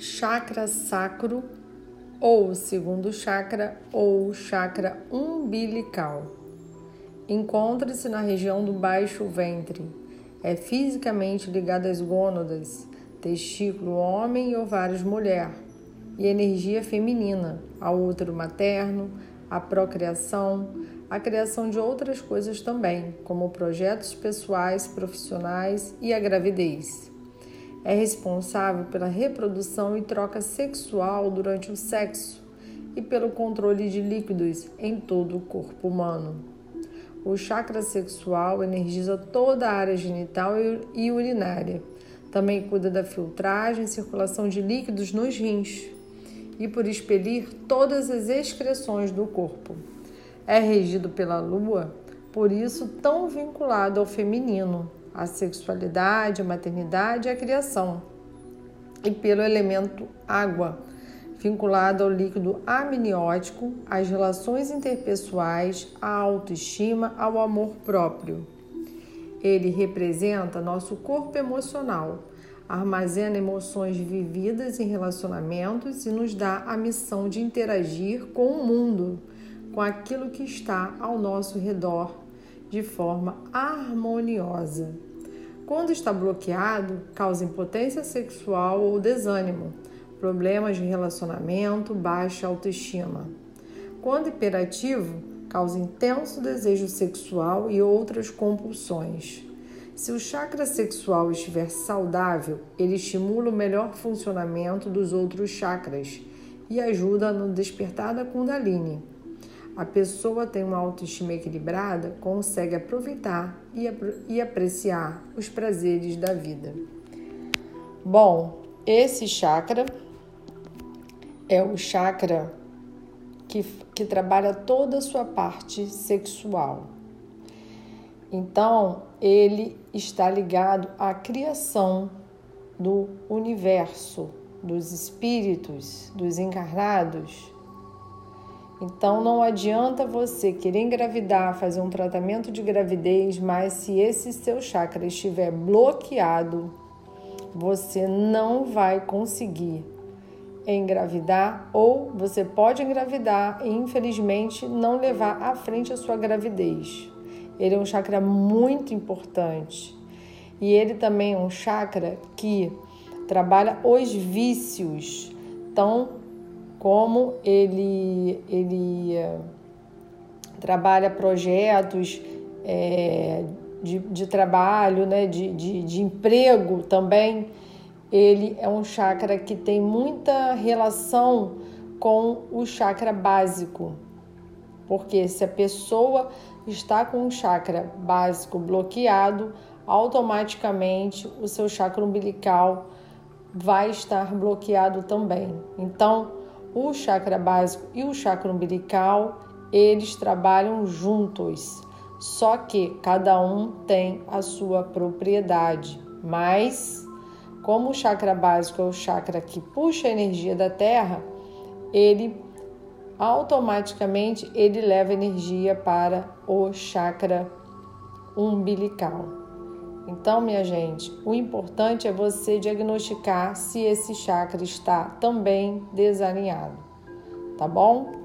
chakra sacro ou segundo chakra ou chakra umbilical. Encontra-se na região do baixo ventre. É fisicamente ligado às gônadas, testículo homem e ovários mulher, e energia feminina, ao útero materno, a procriação, a criação de outras coisas também, como projetos pessoais, profissionais e a gravidez. É responsável pela reprodução e troca sexual durante o sexo e pelo controle de líquidos em todo o corpo humano. O chakra sexual energiza toda a área genital e urinária. Também cuida da filtragem e circulação de líquidos nos rins e por expelir todas as excreções do corpo. É regido pela lua, por isso tão vinculado ao feminino a sexualidade, a maternidade e a criação, e pelo elemento água, vinculado ao líquido amniótico, às relações interpessoais, à autoestima, ao amor próprio. Ele representa nosso corpo emocional, armazena emoções vividas em relacionamentos e nos dá a missão de interagir com o mundo, com aquilo que está ao nosso redor de forma harmoniosa. Quando está bloqueado, causa impotência sexual ou desânimo, problemas de relacionamento, baixa autoestima. Quando hiperativo, causa intenso desejo sexual e outras compulsões. Se o chakra sexual estiver saudável, ele estimula o melhor funcionamento dos outros chakras e ajuda no despertar da Kundalini a pessoa tem uma autoestima equilibrada, consegue aproveitar e, apreciar os prazeres da vida. Bom, esse chakra é o chakra que, que trabalha toda a sua parte sexual. Então, ele está ligado à criação do universo, dos espíritos, dos encarnados então não adianta você querer engravidar, fazer um tratamento de gravidez, mas se esse seu chakra estiver bloqueado, você não vai conseguir engravidar ou você pode engravidar e infelizmente não levar à frente a sua gravidez. Ele é um chakra muito importante. E ele também é um chakra que trabalha os vícios. Então, como ele, ele eh, trabalha projetos é, de, de, trabalho, né, de, de, de emprego também. Ele é um chakra que tem muita relação com o chakra básico, porque se a pessoa está com um chakra básico bloqueado, automaticamente o seu chakra umbilical vai estar bloqueado também. Então, o chakra básico e o chakra umbilical, eles trabalham juntos, só que cada um tem a sua propriedade. Mas, como o chakra básico é o chakra que puxa a energia da Terra, ele automaticamente ele leva energia para o chakra umbilical. Então, minha gente, o importante é você diagnosticar se esse chakra está também desalinhado, tá bom?